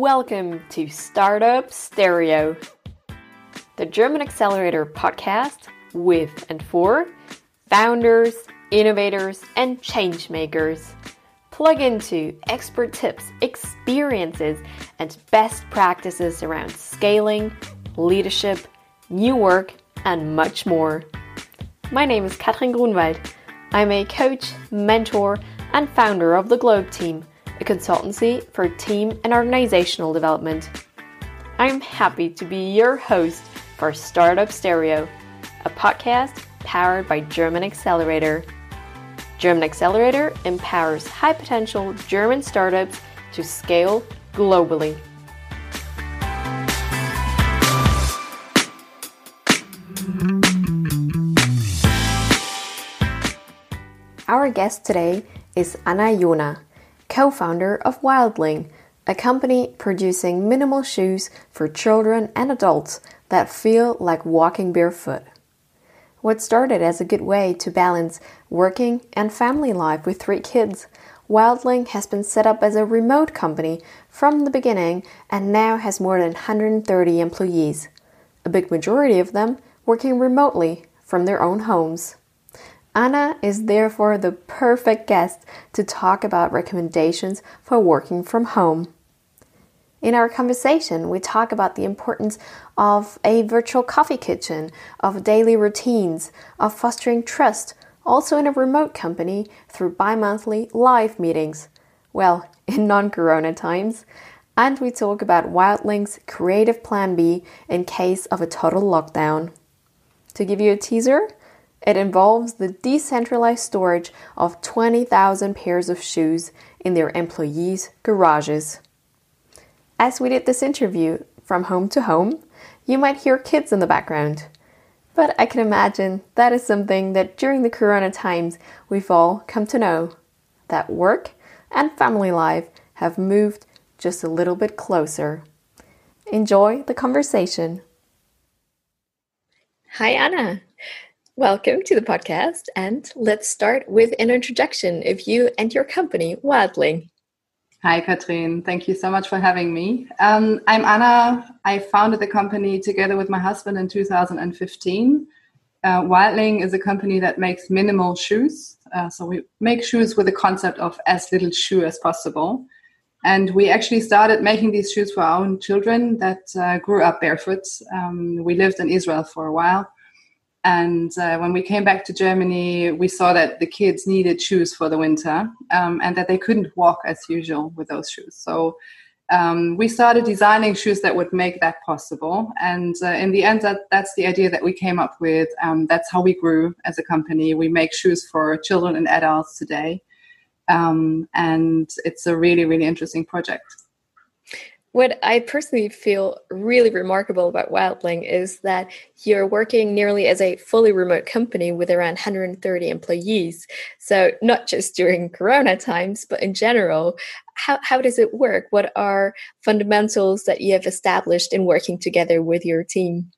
Welcome to Startup Stereo, the German Accelerator podcast with and for founders, innovators, and change makers. Plug into expert tips, experiences, and best practices around scaling, leadership, new work, and much more. My name is Katrin Grunwald. I'm a coach, mentor, and founder of the Globe Team, a consultancy for team and organizational development. I'm happy to be your host for Startup Stereo, a podcast powered by German Accelerator. German Accelerator empowers high potential German startups to scale globally. Our guest today is Anna Yona, co founder of Wildling, a company producing minimal shoes for children and adults that feel like walking barefoot. What started as a good way to balance working and family life with three kids, Wildling has been set up as a remote company from the beginning and now has more than 130 employees, a big majority of them working remotely from their own homes. Anna is therefore the perfect guest to talk about recommendations for working from home. In our conversation, we talk about the importance of a virtual coffee kitchen, of daily routines, of fostering trust, also in a remote company through bi monthly live meetings. Well, in non corona times. And we talk about Wildling's creative plan B in case of a total lockdown. To give you a teaser, it involves the decentralized storage of 20,000 pairs of shoes in their employees' garages. As we did this interview from home to home, you might hear kids in the background. But I can imagine that is something that during the corona times we've all come to know that work and family life have moved just a little bit closer. Enjoy the conversation. Hi, Anna. Welcome to the podcast, and let's start with an introduction of you and your company, Wildling. Hi, Katrin. Thank you so much for having me. Um, I'm Anna. I founded the company together with my husband in 2015. Uh, Wildling is a company that makes minimal shoes. Uh, so we make shoes with the concept of as little shoe as possible. And we actually started making these shoes for our own children that uh, grew up barefoot. Um, we lived in Israel for a while and uh, when we came back to Germany, we saw that the kids needed shoes for the winter um, and that they couldn't walk as usual with those shoes. So um, we started designing shoes that would make that possible. And uh, in the end, that, that's the idea that we came up with. Um, that's how we grew as a company. We make shoes for children and adults today. Um, and it's a really, really interesting project. What I personally feel really remarkable about Wildling is that you're working nearly as a fully remote company with around 130 employees. So, not just during Corona times, but in general, how, how does it work? What are fundamentals that you have established in working together with your team?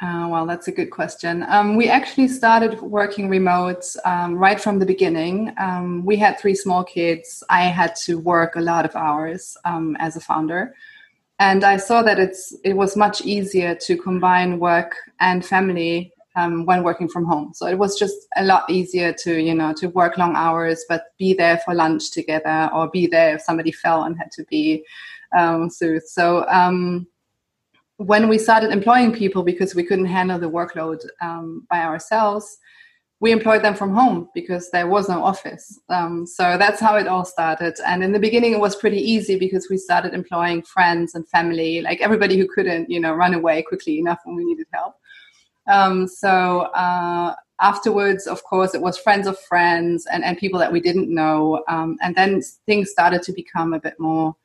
Uh, well, that's a good question. Um, we actually started working remote um, right from the beginning. Um, we had three small kids. I had to work a lot of hours um, as a founder, and I saw that it's it was much easier to combine work and family um, when working from home. So it was just a lot easier to you know to work long hours, but be there for lunch together, or be there if somebody fell and had to be um, soothed. So when we started employing people because we couldn't handle the workload um, by ourselves, we employed them from home because there was no office. Um, so that's how it all started. And in the beginning, it was pretty easy because we started employing friends and family, like everybody who couldn't, you know, run away quickly enough when we needed help. Um, so uh, afterwards, of course, it was friends of friends and, and people that we didn't know. Um, and then things started to become a bit more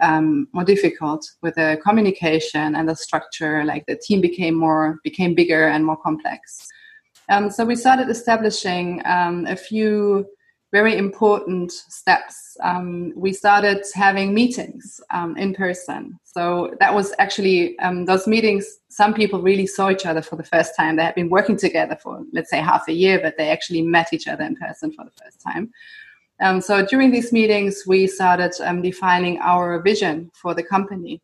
um, more difficult with the communication and the structure. Like the team became more became bigger and more complex. Um, so we started establishing um, a few very important steps. Um, we started having meetings um, in person. So that was actually um, those meetings. Some people really saw each other for the first time. They had been working together for let's say half a year, but they actually met each other in person for the first time. Um, so during these meetings, we started um, defining our vision for the company.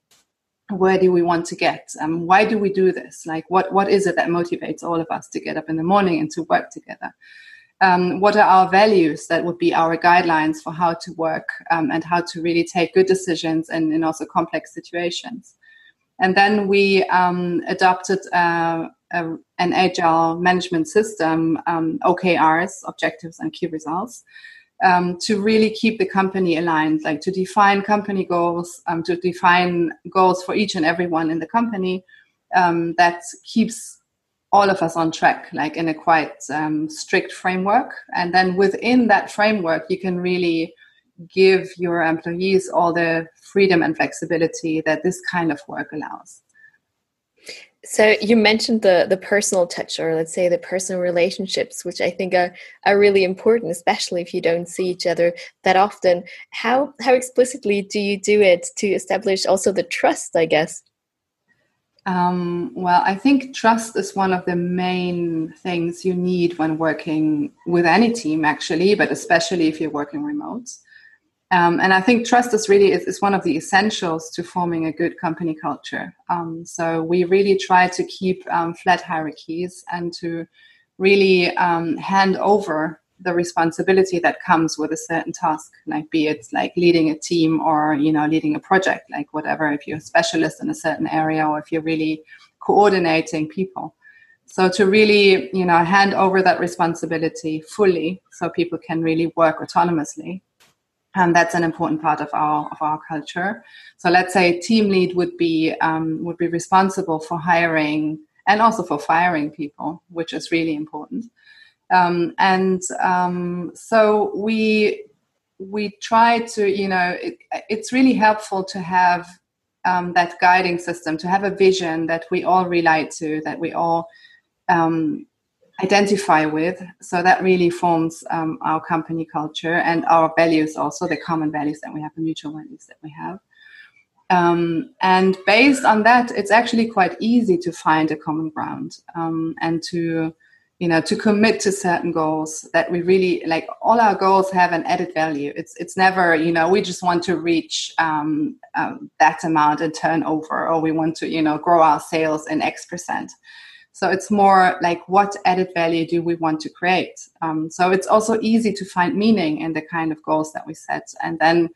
Where do we want to get? Um, why do we do this? Like, what what is it that motivates all of us to get up in the morning and to work together? Um, what are our values that would be our guidelines for how to work um, and how to really take good decisions in, in also complex situations? And then we um, adopted uh, a, an agile management system, OKRs, objectives and key results, um, to really keep the company aligned, like to define company goals, um, to define goals for each and everyone in the company um, that keeps all of us on track, like in a quite um, strict framework. And then within that framework, you can really give your employees all the freedom and flexibility that this kind of work allows. So you mentioned the the personal touch, or let's say the personal relationships, which I think are are really important, especially if you don't see each other that often. How how explicitly do you do it to establish also the trust? I guess. Um, well, I think trust is one of the main things you need when working with any team, actually, but especially if you're working remote. Um, and I think trust is really is, is, one of the essentials to forming a good company culture. Um, so we really try to keep um, flat hierarchies and to really um, hand over the responsibility that comes with a certain task, like be it like leading a team or you know leading a project, like whatever. If you're a specialist in a certain area or if you're really coordinating people. So to really you know hand over that responsibility fully, so people can really work autonomously and that's an important part of our of our culture. So let's say team lead would be um, would be responsible for hiring and also for firing people, which is really important. Um, and um, so we we try to you know it, it's really helpful to have um, that guiding system to have a vision that we all relate to that we all um, identify with. So that really forms um, our company culture and our values, also the common values that we have, the mutual values that we have. Um, and based on that, it's actually quite easy to find a common ground um, and to, you know, to commit to certain goals that we really like. All our goals have an added value. It's it's never, you know, we just want to reach um, um, that amount in turnover, or we want to, you know, grow our sales in X percent so it's more like what added value do we want to create? Um, so it's also easy to find meaning in the kind of goals that we set. And then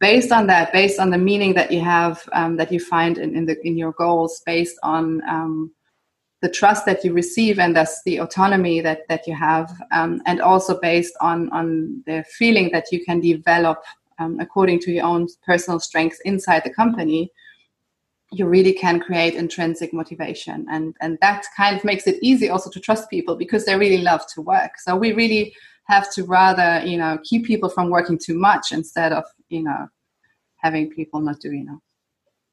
based on that, based on the meaning that you have, um, that you find in, in, the, in your goals, based on um, the trust that you receive and thus the autonomy that, that you have, um, and also based on, on the feeling that you can develop um, according to your own personal strengths inside the company, you really can create intrinsic motivation. And and that kind of makes it easy also to trust people because they really love to work. So we really have to rather you know keep people from working too much instead of you know having people not doing enough.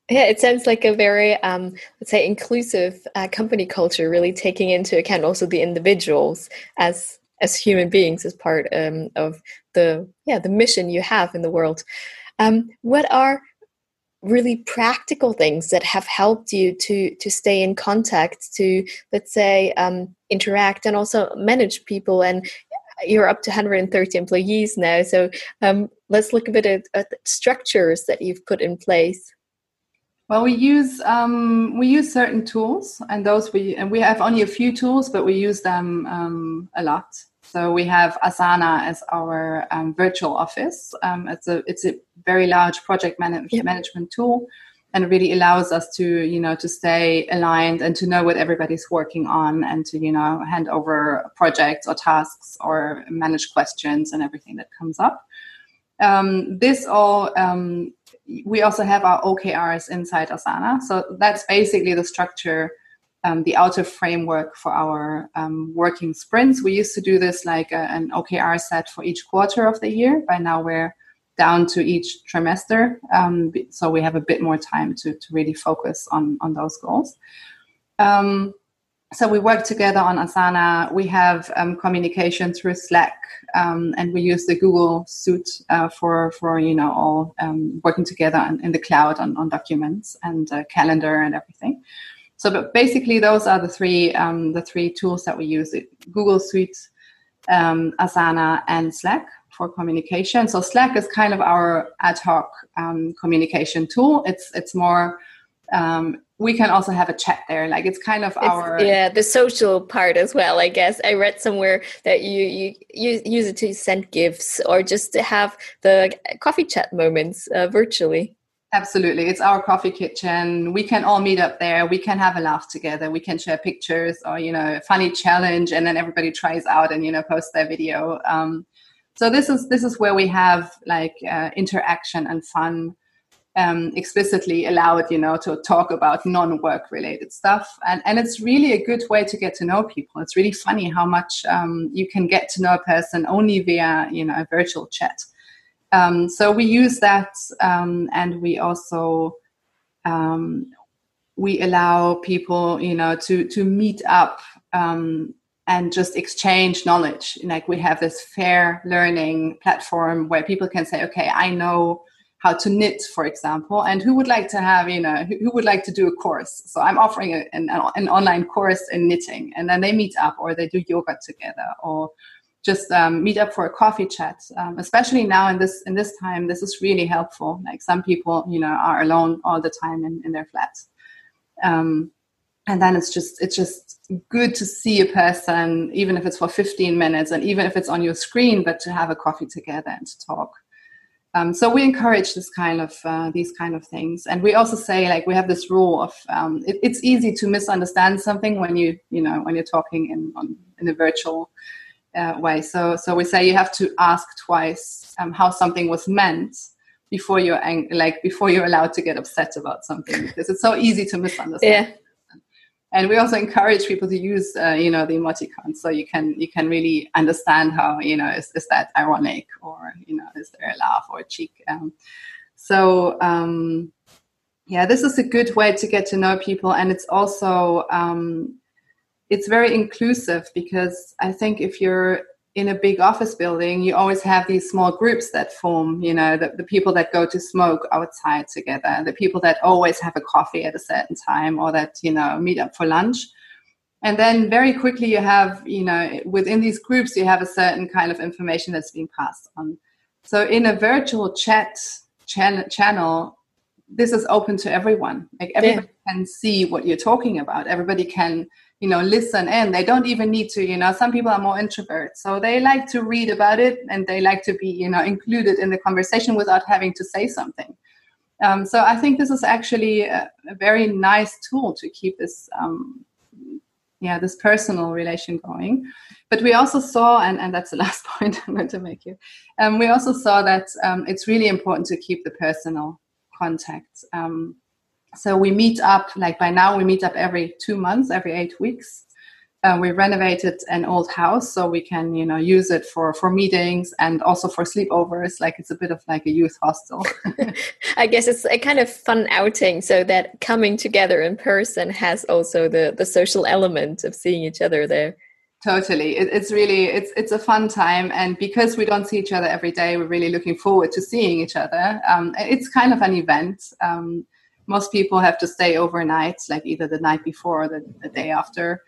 Yeah, it sounds like a very, um, let's say, inclusive uh, company culture, really taking into account also the individuals as as human beings as part um, of the yeah the mission you have in the world. Um, what are really practical things that have helped you to to stay in contact to let's say um, interact and also manage people. And you're up to 130 employees now. So um, let's look a bit at, at structures that you've put in place. Well we use um, we use certain tools and those we and we have only a few tools but we use them um, a lot so we have Asana as our um, virtual office. Um, it's a it's a very large project yep. management tool, and it really allows us to you know to stay aligned and to know what everybody's working on, and to you know hand over projects or tasks or manage questions and everything that comes up. Um, this all um, we also have our OKRs inside Asana, so that's basically the structure um, the outer framework for our um, working sprints. We used to do this like a, an OKR set for each quarter of the year. By now, we're down to each trimester, um, so we have a bit more time to, to really focus on on those goals. Um, so we work together on Asana. We have um, communication through Slack, um, and we use the Google Suite uh, for for you know all working together in, in, the cloud on, on documents and uh, calendar and everything. So, but basically, those are the three um, the three tools that we use: Google Suite, um, Asana, and Slack for communication. So Slack is kind of our ad hoc um, communication tool. It's it's more um, we can also have a chat there. Like it's kind of it's, our yeah the social part as well. I guess I read somewhere that you you, you use it to send gifts or just to have the coffee chat moments uh, virtually. Absolutely. It's our coffee kitchen. We can all meet up there. We can have a laugh together. We can share pictures or, you know, a funny challenge and then everybody tries out and, you know, post their video. Um, so this is, this is where we have like uh, interaction and fun um, explicitly allowed, you know, to talk about non-work related stuff. And, and it's really a good way to get to know people. It's really funny how much um, you can get to know a person only via, you know, a virtual chat. Um, so we use that, um, and we also um, we allow people, you know, to to meet up um, and just exchange knowledge. Like we have this fair learning platform where people can say, okay, I know how to knit, for example, and who would like to have, you know, who, who would like to do a course? So I'm offering a, an, an online course in knitting, and then they meet up or they do yoga together or just um, meet up for a coffee chat. Um, especially now in this in this time, this is really helpful. Like some people, you know, are alone all the time in, in their flats, um, and then it's just it's just good to see a person, even if it's for 15 minutes, and even if it's on your screen, but to have a coffee together and to talk. Um, so we encourage this kind of uh, these kind of things, and we also say like we have this rule of um, it, it's easy to misunderstand something when you you know when you're talking in on, in a virtual uh, way. So, so we say you have to ask twice um, how something was meant before you're ang- like before you're allowed to get upset about something because it's so easy to misunderstand. Yeah. And we also encourage people to use, uh, you know, the emoticons, so you can you can really understand how you know is, is that ironic or you know is there a laugh or a cheek. Um, so um, yeah, this is a good way to get to know people, and it's also um, it's very inclusive because I think if you're in a big office building, you always have these small groups that form, you know, the, the people that go to smoke outside together, the people that always have a coffee at a certain time or that, you know, meet up for lunch. And then very quickly you have, you know, within these groups, you have a certain kind of information that's being passed on. So in a virtual chat chan- channel, this is open to everyone. Like everybody yeah. can see what you're talking about. Everybody can you know listen and they don't even need to you know some people are more introverts. So they like to read about it and they like to be you know included in the conversation without having to say something. Um, so i think this is actually a, a very nice tool to keep this um, yeah this personal relation going. But we also saw and, and that's the last point i'm going to make here um, we also saw that um, it's really important to keep the personal contact um, so we meet up like by now we meet up every two months every eight weeks. Uh, we renovated an old house so we can you know use it for for meetings and also for sleepovers like it's a bit of like a youth hostel. I guess it's a kind of fun outing so that coming together in person has also the the social element of seeing each other there. Totally. It, it's really it's it's a fun time and because we don't see each other every day we're really looking forward to seeing each other. Um, it's kind of an event. Um, most people have to stay overnight, like either the night before or the, the day after,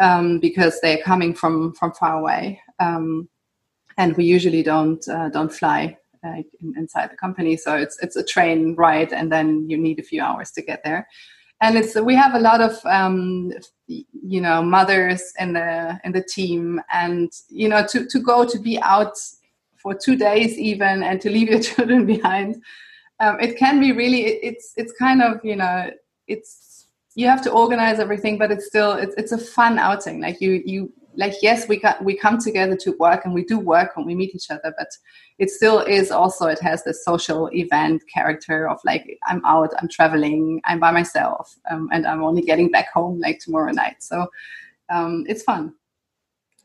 um, because they're coming from from far away. Um, and we usually don't uh, don't fly uh, in, inside the company, so it's it's a train ride, and then you need a few hours to get there. And it's we have a lot of um, you know mothers in the in the team, and you know to to go to be out for two days even, and to leave your children behind um, it can be really it, it's it's kind of you know it's you have to organize everything but it's still it's, it's a fun outing. Like you you like yes we got we come together to work and we do work when we meet each other but it still is also it has this social event character of like i'm out i'm traveling i'm by myself um, and i'm only getting back home like tomorrow night. So um, it's fun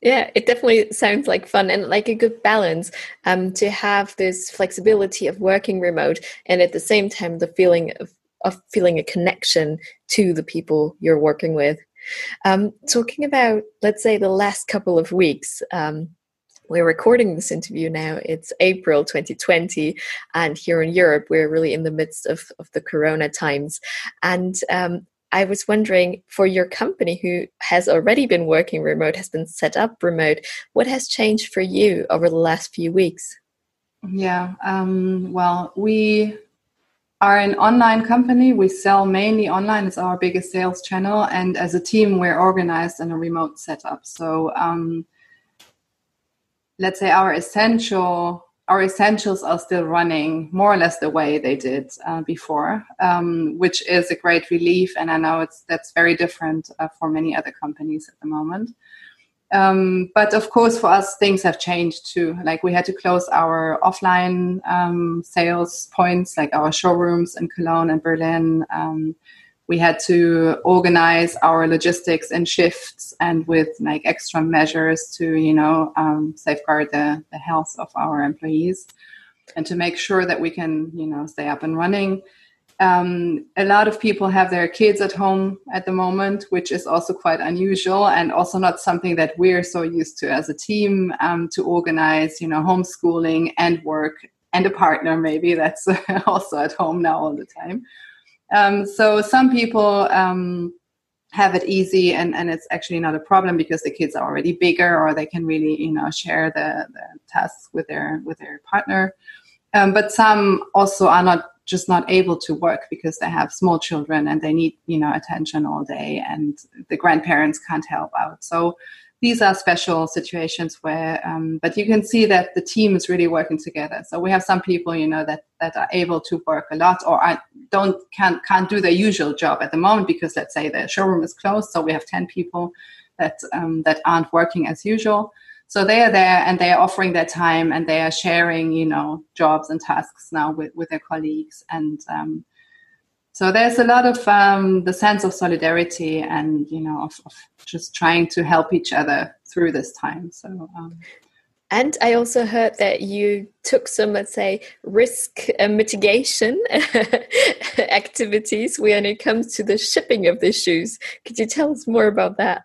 yeah, it definitely sounds like fun and like a good balance um, to have this flexibility of working remote and at the same time the feeling of, of feeling a connection to the people you're working with. Um, talking about, let's say, the last couple of weeks, um, we're recording this interview now. It's April 2020, and here in Europe, we're really in the midst of, of the corona times. And um, I was wondering for your company who has already been working remote, has been set up remote, what has changed for you over the last few weeks? Yeah, um, well, we are an online company. We sell mainly online, it's our biggest sales channel. And as a team, we're organized in a remote setup. So, um, let's say our essential our essentials are still running more or less the way they did uh, before, um, which is a great relief. And I know it's that's very different uh, for many other companies at the moment. Um, but of course, for us, things have changed too. Like we had to close our offline um, sales points, like our showrooms in Cologne and Berlin. We had to organize our logistics and shifts and with like extra measures to you know um, safeguard the, the health of our employees and to make sure that we can you know stay up and running. Um, a lot of people have their kids at home at the moment which is also quite unusual and also not something that we're so used to as a team um, to organize you know homeschooling and work and a partner maybe that's also at home now all the time um, so some people um, have it easy and, and it's actually not a problem because the kids are already bigger or they can really, you know, share the, the tasks with their with their partner. Um, but some also are not just not able to work because they have small children and they need you know attention all day and the grandparents can't help out so these are special situations where um, but you can see that the team is really working together. So we have some people you know that that are able to work a lot or I don't can't can't do their usual job at the moment because let's say the showroom is closed. So we have 10 people that um, that aren't working as usual. So they are there and they are offering their time and they are sharing you know jobs and tasks now with, with their colleagues and um, so there's a lot of um, the sense of solidarity and you know of, of, just trying to help each other through this time so um, and I also heard that you took some, let's say, risk uh, mitigation activities when it comes to the shipping of the shoes. Could you tell us more about that?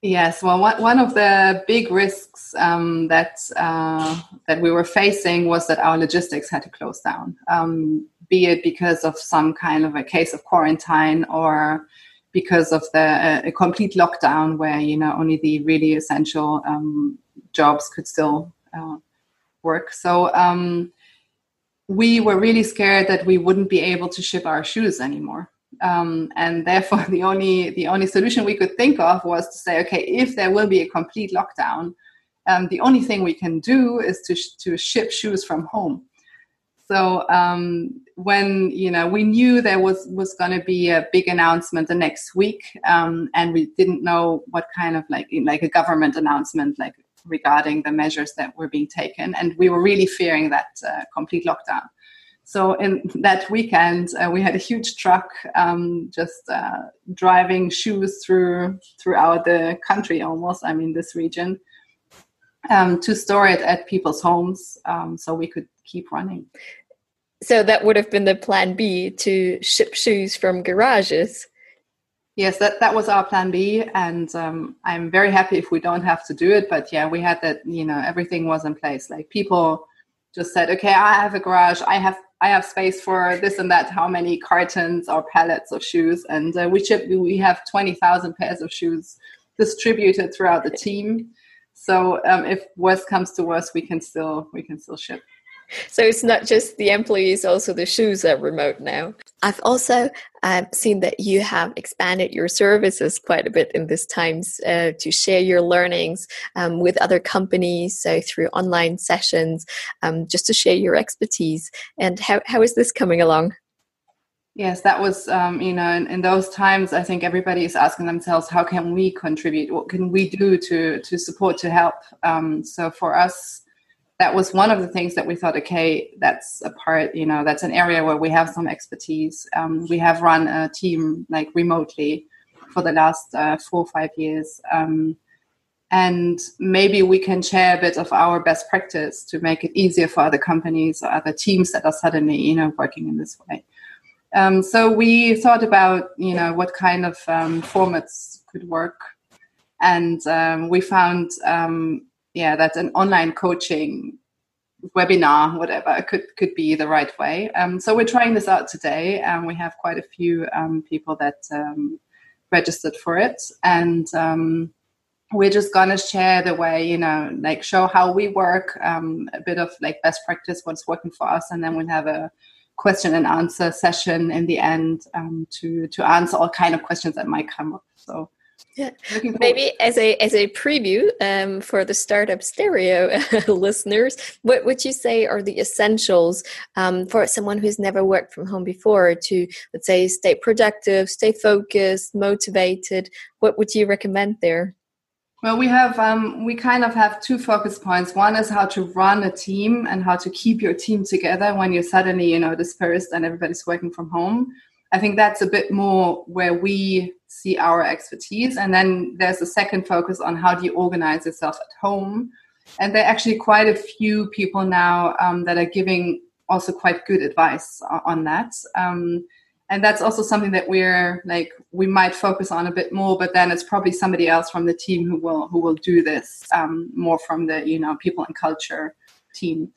Yes, well, one of the big risks um, that uh, that we were facing was that our logistics had to close down. Um, be it because of some kind of a case of quarantine or because of the uh, a complete lockdown where you know only the really essential um, jobs could still uh, work. So um, we were really scared that we wouldn't be able to ship our shoes anymore. Um, and therefore, the only the only solution we could think of was to say, okay, if there will be a complete lockdown, um, the only thing we can do is to sh- to ship shoes from home. So um, when you know we knew there was was going to be a big announcement the next week, um, and we didn't know what kind of like like a government announcement like regarding the measures that were being taken, and we were really fearing that uh, complete lockdown. So in that weekend, uh, we had a huge truck um, just uh, driving shoes through throughout the country, almost. I mean, this region, um, to store it at people's homes, um, so we could keep running. So that would have been the plan B to ship shoes from garages. Yes, that, that was our plan B, and um, I'm very happy if we don't have to do it. But yeah, we had that. You know, everything was in place. Like people just said, "Okay, I have a garage. I have I have space for this and that. How many cartons or pallets of shoes?" And uh, we ship. We have twenty thousand pairs of shoes distributed throughout the team. So um, if worst comes to worst, we can still we can still ship. So it's not just the employees, also the shoes are remote now. I've also um, seen that you have expanded your services quite a bit in this times uh, to share your learnings um, with other companies, so through online sessions, um, just to share your expertise. And how, how is this coming along? Yes, that was, um, you know, in, in, those times, I think everybody is asking themselves, how can we contribute? What can we do to to support, to help? Um, so for us, that was one of the things that we thought okay that's a part you know that's an area where we have some expertise. Um, we have run a team like remotely for the last uh, four or five years. Um, and maybe we can share a bit of our best practice to make it easier for other companies or other teams that are suddenly you know working in this way. Um, so we thought about you know what kind of um, formats could work. And um, we found um, yeah, that's an online coaching webinar, whatever could could be the right way. Um, so we're trying this out today, and we have quite a few um, people that um, registered for it, and um, we're just gonna share the way you know, like show how we work, um, a bit of like best practice, what's working for us, and then we'll have a question and answer session in the end um, to to answer all kind of questions that might come up. So yeah. Maybe as a as a preview um, for the startup stereo listeners, what would you say are the essentials um, for someone who's never worked from home before to let's say stay productive, stay focused, motivated? What would you recommend there? Well, we have um, we kind of have two focus points. One is how to run a team and how to keep your team together when you're suddenly you know dispersed and everybody's working from home. I think that's a bit more where we see our expertise. And then there's a second focus on how do you organize yourself at home. And there are actually quite a few people now um, that are giving also quite good advice on that. Um, and that's also something that we're like we might focus on a bit more but then it's probably somebody else from the team who will who will do this um, more from the you know people and culture team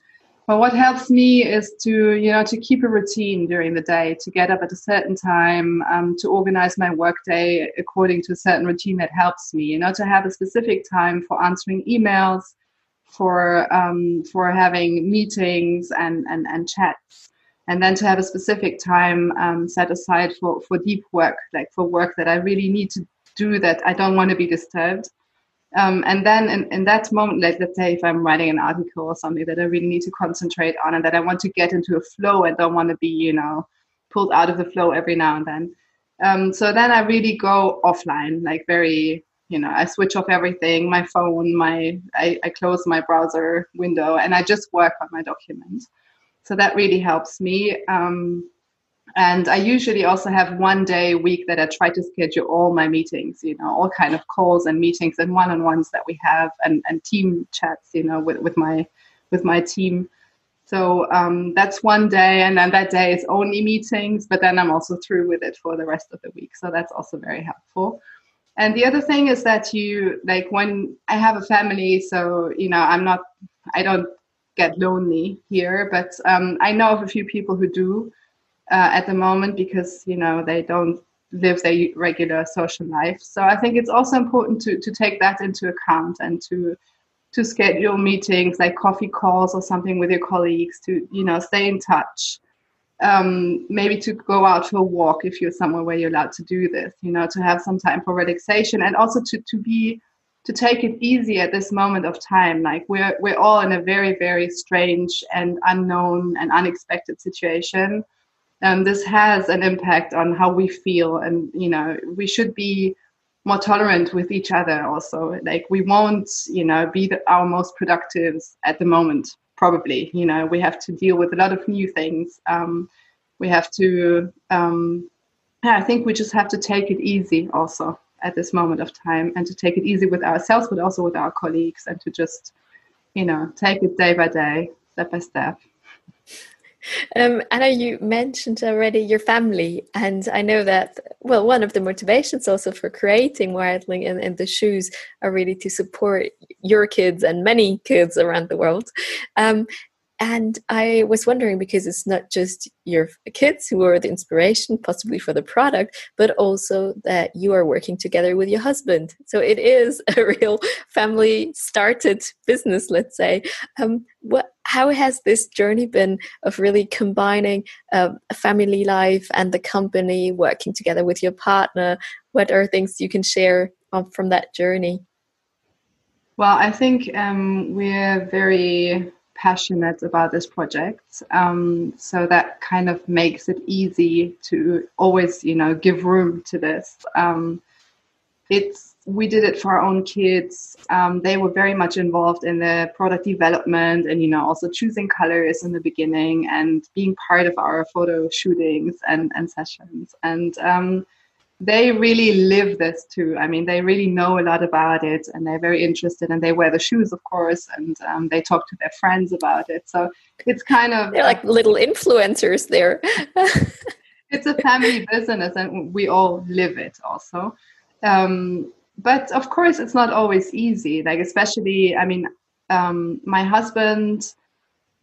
but what helps me is to, you know, to keep a routine during the day, to get up at a certain time, um, to organize my workday according to a certain routine that helps me. You know, to have a specific time for answering emails, for um, for having meetings and, and and chats, and then to have a specific time um, set aside for for deep work, like for work that I really need to do that I don't want to be disturbed um, and then in, in that moment, like let's say if I'm writing an article or something that I really need to concentrate on and that I want to get into a flow and don't want to be, you know, pulled out of the flow every now and then. Um, so then I really go offline, like very, you know, I switch off everything, my phone, my I, I close my browser window and I just work on my document. So that really helps me. Um, and i usually also have one day a week that i try to schedule all my meetings you know all kind of calls and meetings and one-on-ones that we have and, and team chats you know with, with my with my team. So um, that's one day. And then that day is only meetings but then i'm also through with it for the rest of the week. So that's also very helpful. And the other thing is that you like when i have a family so you know i'm not i don't get lonely here but um, i know of a few people who do uh, at the moment because you know they don't live their regular social life. So I think it's also important to to take that into account and to to schedule meetings like coffee calls or something with your colleagues to you know stay in touch. Um, maybe to go out for a walk if you're somewhere where you're allowed to do this. You know, to have some time for relaxation and also to to be to take it easy at this moment of time. Like we're we're all in a very very strange and unknown and unexpected situation um, this has an impact on how we feel and you know we should be more tolerant with each other also. Like we won't you know be the, our most productive at the moment probably. You know we have to deal with a lot of new things. Um, we have to um, yeah, i think we just have to take it easy also at this moment of time and to take it easy with ourselves but also with our colleagues and to just you know take it day by day step by step um, Anna, you mentioned already your family, and I know that well, one of the motivations also for creating Wildling and, and the shoes are really to support your kids and many kids around the world. Um, and I was wondering because it's not just your kids who are the inspiration, possibly for the product, but also that you are working together with your husband. So it is a real family started business, let's say. Um, what, how has this journey been of really combining uh, family life and the company, working together with your partner? What are things you can share from that journey? Well, I think um, we're very passionate about this project. Um, so that kind of makes it easy to always, you know, give room to this. Um, it's we did it for our own kids. Um, they were very much involved in the product development and you know also choosing colors in the beginning and being part of our photo shootings and and sessions and um, they really live this too. I mean, they really know a lot about it and they're very interested and they wear the shoes, of course, and um, they talk to their friends about it. So it's kind of. They're like little influencers there. it's a family business and we all live it also. Um, but of course, it's not always easy. Like, especially, I mean, um, my husband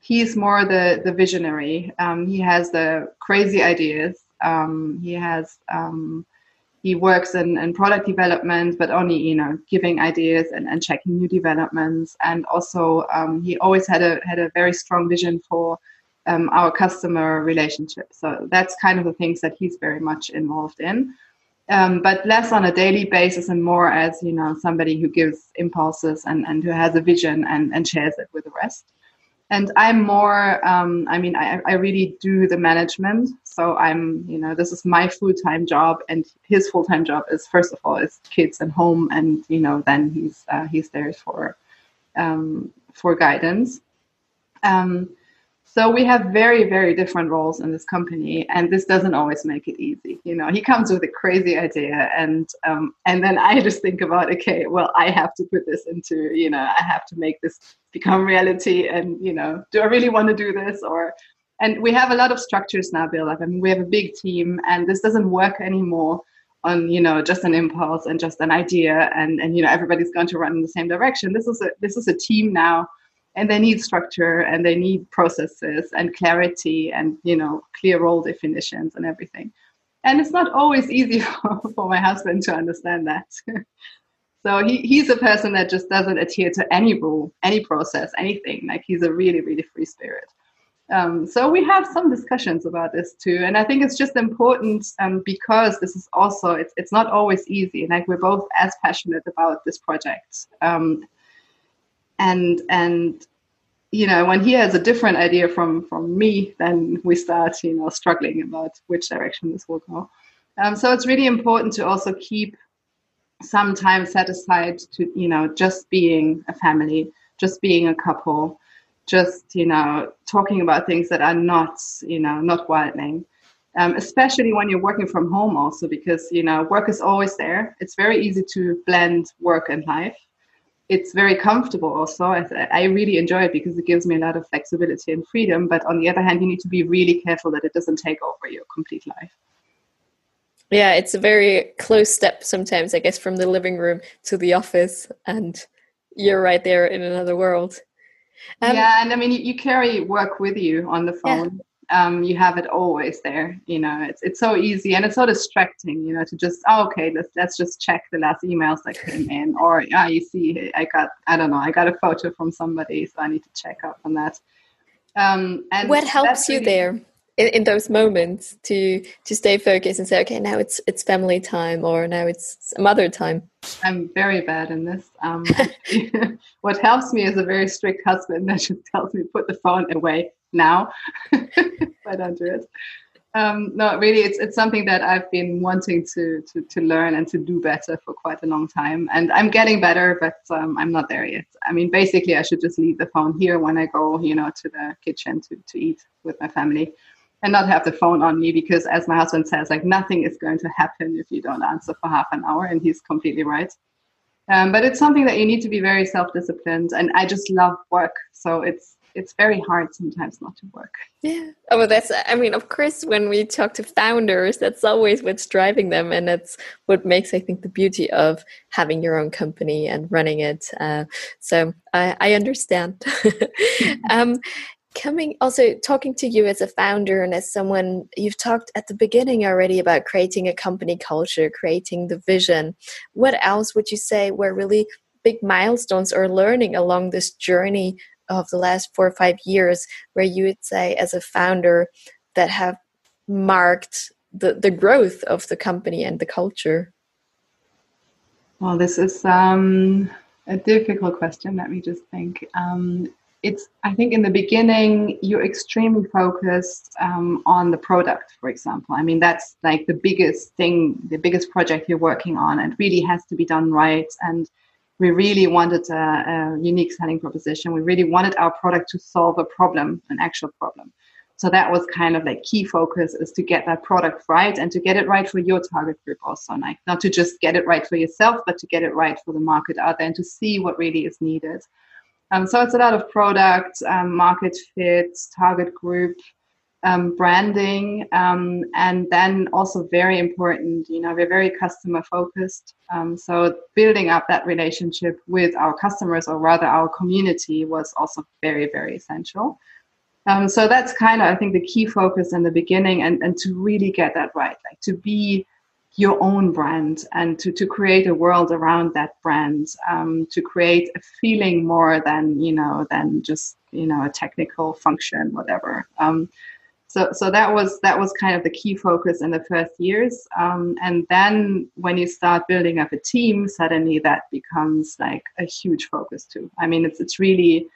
he's more the the visionary. Um, he has the crazy ideas. Um, he has um, he works in, in product development, but only you know giving ideas and, and checking new developments. And also um, he always had a had a very strong vision for um, our customer relationship. So that's kind of the things that he's very much involved in. Um, but less on a daily basis and more as you know somebody who gives impulses and, and who has a vision and, and shares it with the rest and i'm more um, i mean I, I really do the management. So i'm you know this is my full-time job and his full-time job is first of all is kids and home and you know then he's uh, he's there for um, for guidance. Um, so we have very, very different roles in this company, and this doesn't always make it easy. You know, he comes with a crazy idea, and um, and then I just think about, okay, well, I have to put this into, you know, I have to make this become reality, and you know, do I really want to do this, or and we have a lot of structures now built up. I mean, we have a big team, and this doesn't work anymore on you know just an impulse and just an idea, and and you know everybody's going to run in the same direction. This is a this is a team now and they need structure and they need processes and clarity and you know clear role definitions and everything. And it's not always easy for, for my husband to understand that. So he, he's a person that just doesn't adhere to any rule any process anything. Like he's a really really free spirit. Um, so we have some discussions about this too and i think it's just important um, because this is also it's, it's not always easy. Like we're both as passionate about this project um, and and you know when he has a different idea from from me then we start you know struggling about which direction this will go. Um, so it's really important to also keep some time set aside to you know just being a family just being a couple just you know talking about things that are not you know not wildling um, especially when you're working from home also because you know work is always there. It's very easy to blend work and life it's very comfortable also. I, really enjoy it because it gives me a lot of flexibility and freedom. But on the other hand, you need to be really careful that it doesn't take over your complete life. Yeah, it's a very close step sometimes, I guess, from the living room to the office, and you're right there in another world. Um, yeah, and I mean, you, you, carry work with you on the phone um, you have it always there. You know, it's it's so easy and it's so distracting. You know, to just oh, okay, let's let's just check the last emails that came in, or yeah, you see, I got I don't know, I got a photo from somebody, so I need to check up on that. Um, and what helps you there? In, in, those moments to to stay focused and say okay now it's it's family time or now it's mother time i'm very bad in this um, what helps me is a very strict husband that just tells me put the phone away now if I don't do it. Um, no, really, it's it's something that I've been wanting to, to to learn and to do better for quite a long time, and I'm getting better, but um, I'm not there yet. I mean, basically, I should just leave the phone here when I go, you know, to the kitchen to to eat with my family, and not have the phone on me because, as my husband says, like nothing is going to happen if you don't answer for half an hour, and he's completely right. Um, but it's something that you need to be very self-disciplined, and I just love work, so it's it's very hard sometimes not to work. Yeah. Oh, well, that's, I mean, of course, when we talk to founders, that's always what's driving them. And that's what makes, I think, the beauty of having your own company and running it. Uh, so I, I understand. um, coming also talking to you as a founder and as someone you've talked at the beginning already about creating a company culture creating the vision what else would you say were really big milestones or learning along this journey of the last four or five years where you would say as a founder that have marked the, the growth of the company and the culture? Well this is um, a difficult question let me just think. Um, it's i think in the beginning you're extremely focused um, on the product for example. I mean that's like the biggest thing the biggest project you're working on and really has to be done right. And we really wanted a, a, unique selling proposition. We really wanted our product to solve a problem, an actual problem. So that was kind of like key focus is to get that product right and to get it right for your target group also. Like not to just get it right for yourself, but to get it right for the market out there and to see what really is needed. Um, so it's a lot of product, um, market fit, target group, um, branding, um, and then also very important, you know, we're very customer focused. Um, so building up that relationship with our customers, or rather our community, was also very, very essential. Um, so that's kind of, I think, the key focus in the beginning, and, and to really get that right, like to be your own brand and to, to create a world around that brand, um, to create a feeling more than you know than just you know a technical function, whatever. Um, so so that was that was kind of the key focus in the first years, um, and then when you start building up a team, suddenly that becomes like a huge focus too. I mean, it's it's really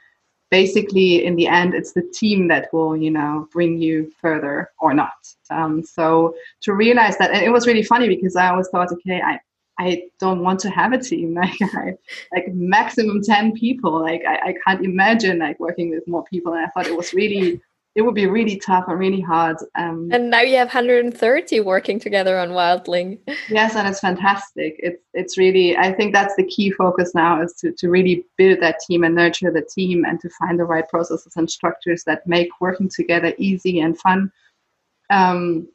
basically in the end it's the team that will you know bring you further or not. Um, so to realize that and it was really funny because i always thought okay i i don't want to have a team. Like I, like maximum 10 people. Like I, I can't imagine like working with more people. And i thought it was really it would be really tough and really hard. Um, and now you have 130 working together on Wildling. yes, and it's fantastic. It's it's really I think that's the key focus now is to to really build that team and nurture the team and to find the right processes and structures that make working together easy and fun. Um,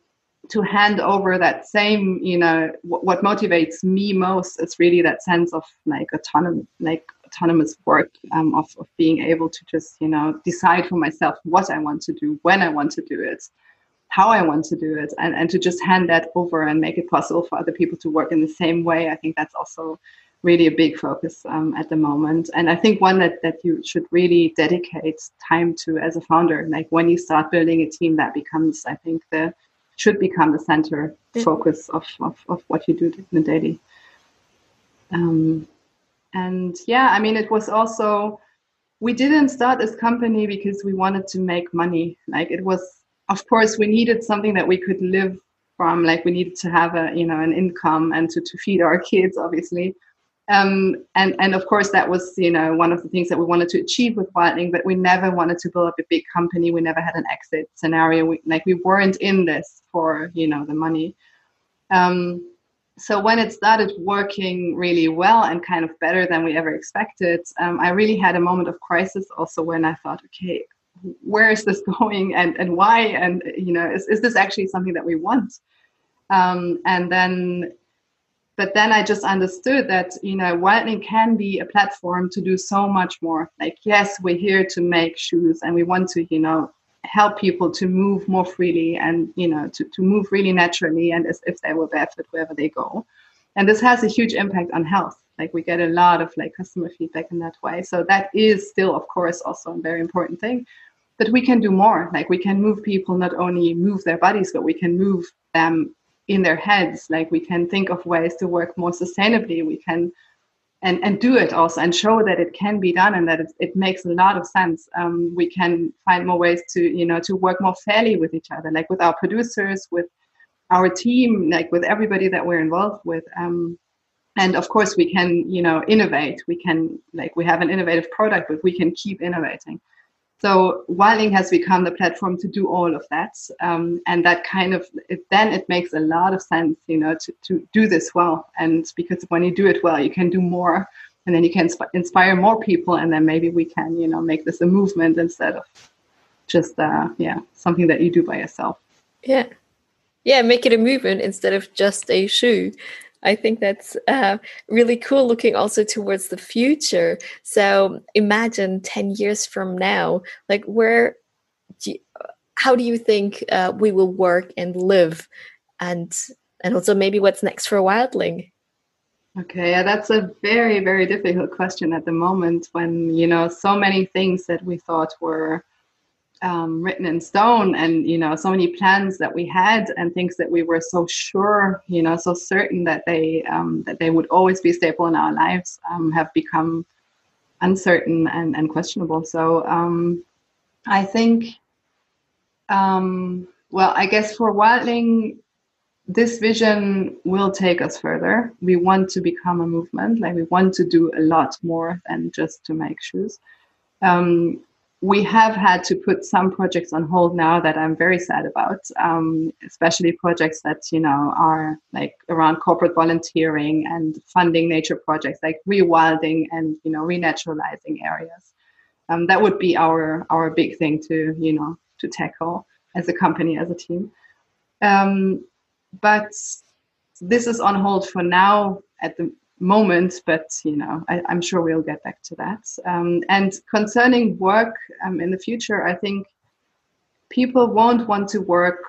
to hand over that same, you know, what, what motivates me most is really that sense of like autonomy, like autonomous work um, of, of being able to just you know decide for myself what i want to do when i want to do it how i want to do it and, and to just hand that over and make it possible for other people to work in the same way i think that's also really a big focus um, at the moment. And i think one that, that you should really dedicate time to as a founder like when you start building a team that becomes i think the should become the center focus of, of, of what you do in the daily. Um, and yeah i mean it was also we didn't start this company because we wanted to make money like it was of course we needed something that we could live from like we needed to have a you know an income and to, to feed our kids obviously um, and and of course that was you know one of the things that we wanted to achieve with Wildling, but we never wanted to build up a big company. We never had an exit scenario. We, like we weren't in this for you know the money. Um, so when it started working really well and kind of better than we ever expected, um, I really had a moment of crisis also when I thought, okay, where is this going and, and why? And, you know, is, is this actually something that we want? Um, and then, but then I just understood that, you know, Wildling can be a platform to do so much more. Like, yes, we're here to make shoes and we want to, you know, help people to move more freely and you know to, to move really naturally and as if they were barefoot wherever they go. And this has a huge impact on health. Like we get a lot of like customer feedback in that way. So that is still of course also a very important thing. But we can do more. Like we can move people not only move their bodies but we can move them in their heads. Like we can think of ways to work more sustainably. We can and and do it also and show that it can be done and that it, it makes a lot of sense. Um, we can find more ways to you know to work more fairly with each other like with our producers with our team like with everybody that we're involved with. Um, and of course we can you know innovate. We can like we have an innovative product but we can keep innovating so Wildling has become the platform to do all of that, um, and that kind of it, then it makes a lot of sense, you know, to, to do this well. And because when you do it well, you can do more, and then you can sp- inspire more people, and then maybe we can, you know, make this a movement instead of just uh, yeah something that you do by yourself. Yeah, yeah, make it a movement instead of just a shoe. I think that's uh, really cool looking also towards the future. So imagine 10 years from now, like where, do you, how do you think uh, we will work and live? And, and also maybe what's next for Wildling? Okay, yeah, that's a very, very difficult question at the moment when, you know, so many things that we thought were um, written in stone and you know so many plans that we had and things that we were so sure you know so certain that they um, that they would always be stable in our lives um, have become uncertain and, and questionable. So um, i think um, well i guess for wildling this vision will take us further. We want to become a movement. Like we want to do a lot more than just to make shoes. Um, we have had to put some projects on hold now that I'm very sad about, um, especially projects that you know are like around corporate volunteering and funding nature projects like rewilding and you know renaturalizing areas. Um, that would be our our big thing to you know to tackle as a company as a team. Um, but this is on hold for now at the moment, but you know, I, am sure we'll get back to that. Um, and concerning work um, in the future, I think people won't want to work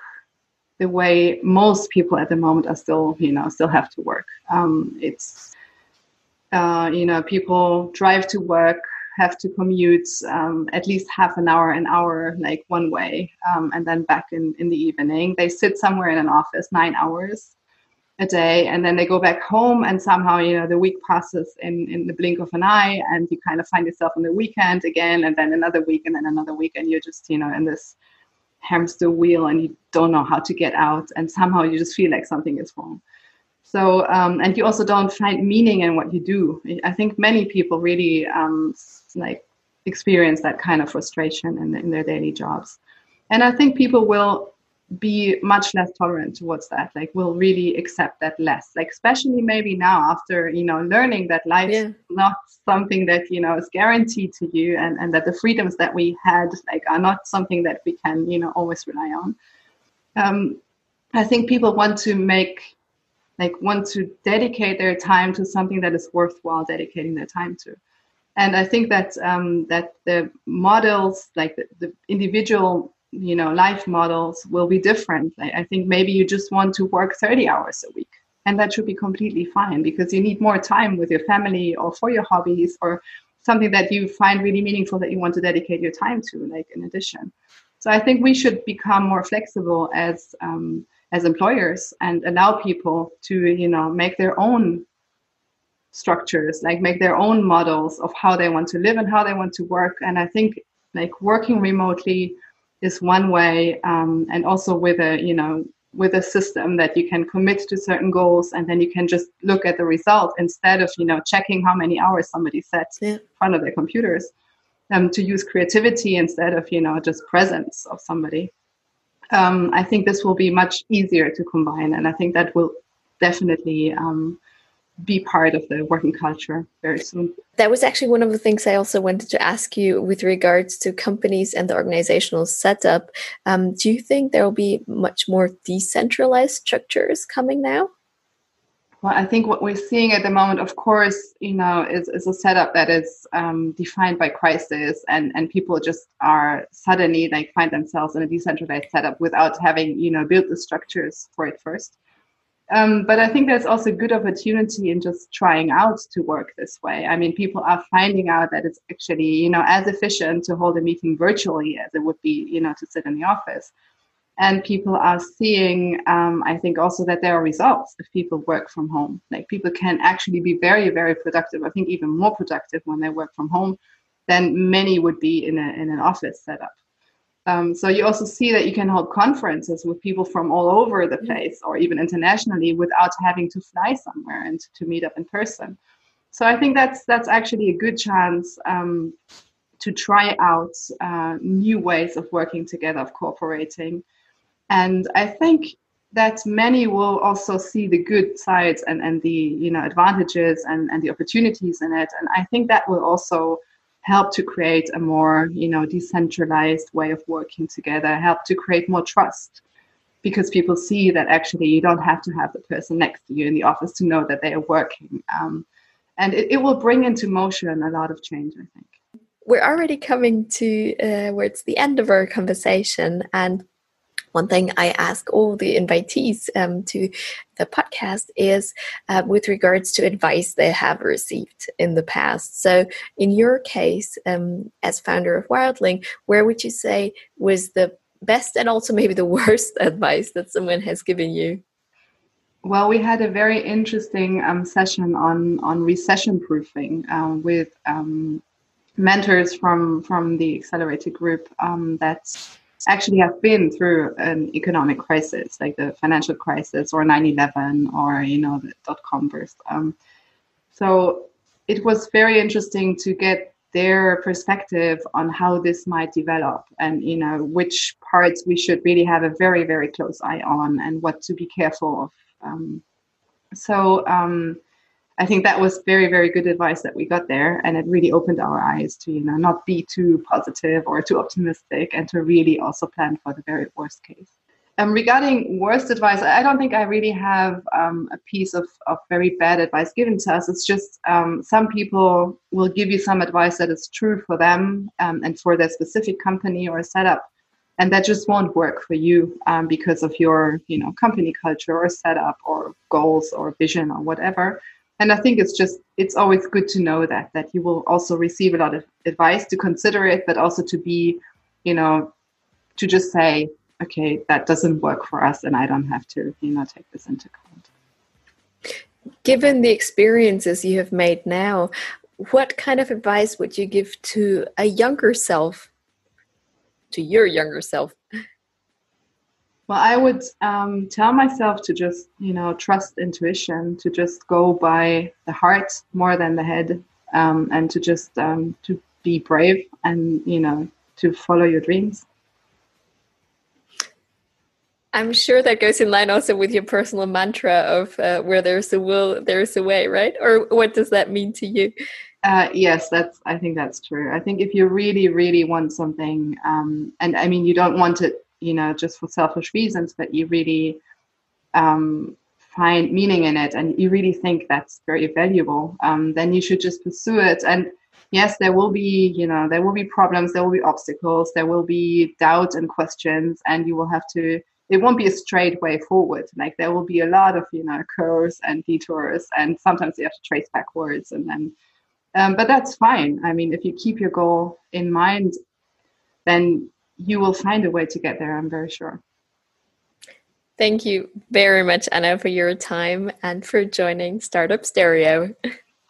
the way most people at the moment are still, you know, still have to work. Um, it's, uh, you know, people drive to work, have to commute um, at least half an hour, an hour, like one way, um, and then back in, in the evening. They sit somewhere in an office nine hours a day and then they go back home and somehow you know the week passes in in the blink of an eye and you kind of find yourself on the weekend again and then another week and then another week and you're just you know in this hamster wheel and you don't know how to get out and somehow you just feel like something is wrong. So um, and you also don't find meaning in what you do. I think many people really um, like experience that kind of frustration in, in their daily jobs. And i think people will be much less tolerant towards that like will really accept that less. Like especially maybe now after you know learning that life yeah. is not something that you know is guaranteed to you and and that the freedoms that we had like are not something that we can you know always rely on. Um i think people want to make like want to dedicate their time to something that is worthwhile dedicating their time to. And i think that um that the models like the, the individual you know life models will be different. I, think maybe you just want to work 30 hours a week and that should be completely fine because you need more time with your family or for your hobbies or something that you find really meaningful that you want to dedicate your time to like in addition. So i think we should become more flexible as um, as employers and allow people to you know make their own structures like make their own models of how they want to live and how they want to work. And i think like working remotely is one way um, and also with a you know with a system that you can commit to certain goals and then you can just look at the result instead of you know checking how many hours somebody sat yeah. in front of their computers um, to use creativity instead of you know just presence of somebody um, i think this will be much easier to combine and i think that will definitely um, be part of the working culture very soon. That was actually one of the things I also wanted to ask you with regards to companies and the organizational setup. Um, do you think there will be much more decentralized structures coming now? Well, I think what we're seeing at the moment, of course, you know, is, is a setup that is um, defined by crisis, and and people just are suddenly like find themselves in a decentralized setup without having you know built the structures for it first. Um, but I think there's also good opportunity in just trying out to work this way. I mean, people are finding out that it's actually, you know, as efficient to hold a meeting virtually as it would be, you know, to sit in the office. And people are seeing, um, I think, also that there are results if people work from home. Like people can actually be very, very productive. I think even more productive when they work from home than many would be in, a, in an office setup. Um, so you also see that you can hold conferences with people from all over the place or even internationally without having to fly somewhere and to meet up in person. So I think that's that's actually a good chance um, to try out uh, new ways of working together, of cooperating. And I think that many will also see the good sides and, and the you know advantages and, and the opportunities in it. And I think that will also help to create a more you know decentralized way of working together help to create more trust. Because people see that actually you don't have to have the person next to you in the office to know that they are working. Um, and it, it, will bring into motion a lot of change i think. We're already coming to uh, where it's the end of our conversation and one thing I ask all the invitees um, to the podcast is uh, with regards to advice they have received in the past. So, in your case, um, as founder of Wildling, where would you say was the best and also maybe the worst advice that someone has given you? Well, we had a very interesting um, session on on recession proofing uh, with um, mentors from from the accelerated group um, actually have been through an economic crisis, like the financial crisis or 9/11 or you know the dot com burst. Um, so it was very interesting to get their perspective on how this might develop and you know which parts we should really have a very very close eye on and what to be careful of. Um, so um, I think that was very, very good advice that we got there. And it really opened our eyes to, you know, not be too positive or too optimistic and to really also plan for the very worst case. Um, regarding worst advice, I don't think I really have um, a piece of, of very bad advice given to us. It's just um, some people will give you some advice that is true for them um, and for their specific company or setup and that just won't work for you um, because of your you know company culture or setup or goals or vision or whatever and i think it's just it's always good to know that that you will also receive a lot of advice to consider it but also to be you know to just say okay that doesn't work for us and i don't have to you know take this into account. Given the experiences you have made now what kind of advice would you give to a younger self to your younger self well i would um, tell myself to just you know trust intuition to just go by the heart more than the head um, and to just um, to be brave and you know to follow your dreams I'm sure that goes in line also with your personal mantra of uh, where there's a will, there's a way, right? Or what does that mean to you? Uh, yes, that's. I think that's true. I think if you really, really want something, um, and I mean, you don't want it, you know, just for selfish reasons, but you really um, find meaning in it, and you really think that's very valuable, um, then you should just pursue it. And yes, there will be, you know, there will be problems, there will be obstacles, there will be doubt and questions, and you will have to. It won't be a straight way forward. Like there will be a lot of, you know, curves and detours, and sometimes you have to trace backwards, and then um, but that's fine. I mean, if you keep your goal in mind, then you will find a way to get there, I'm very sure. Thank you very much, Anna, for your time and for joining Startup Stereo.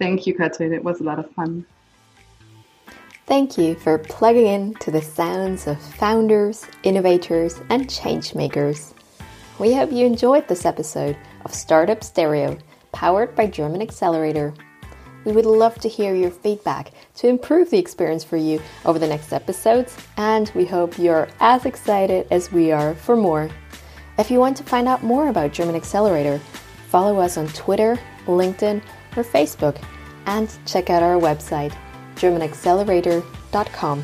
Thank you, Katrin. It was a lot of fun. Thank you for plugging in to the sounds of founders, innovators, and changemakers. We hope you enjoyed this episode of Startup Stereo, powered by German Accelerator. We would love to hear your feedback to improve the experience for you over the next episodes, and we hope you're as excited as we are for more. If you want to find out more about German Accelerator, follow us on Twitter, LinkedIn, or Facebook, and check out our website, germanaccelerator.com.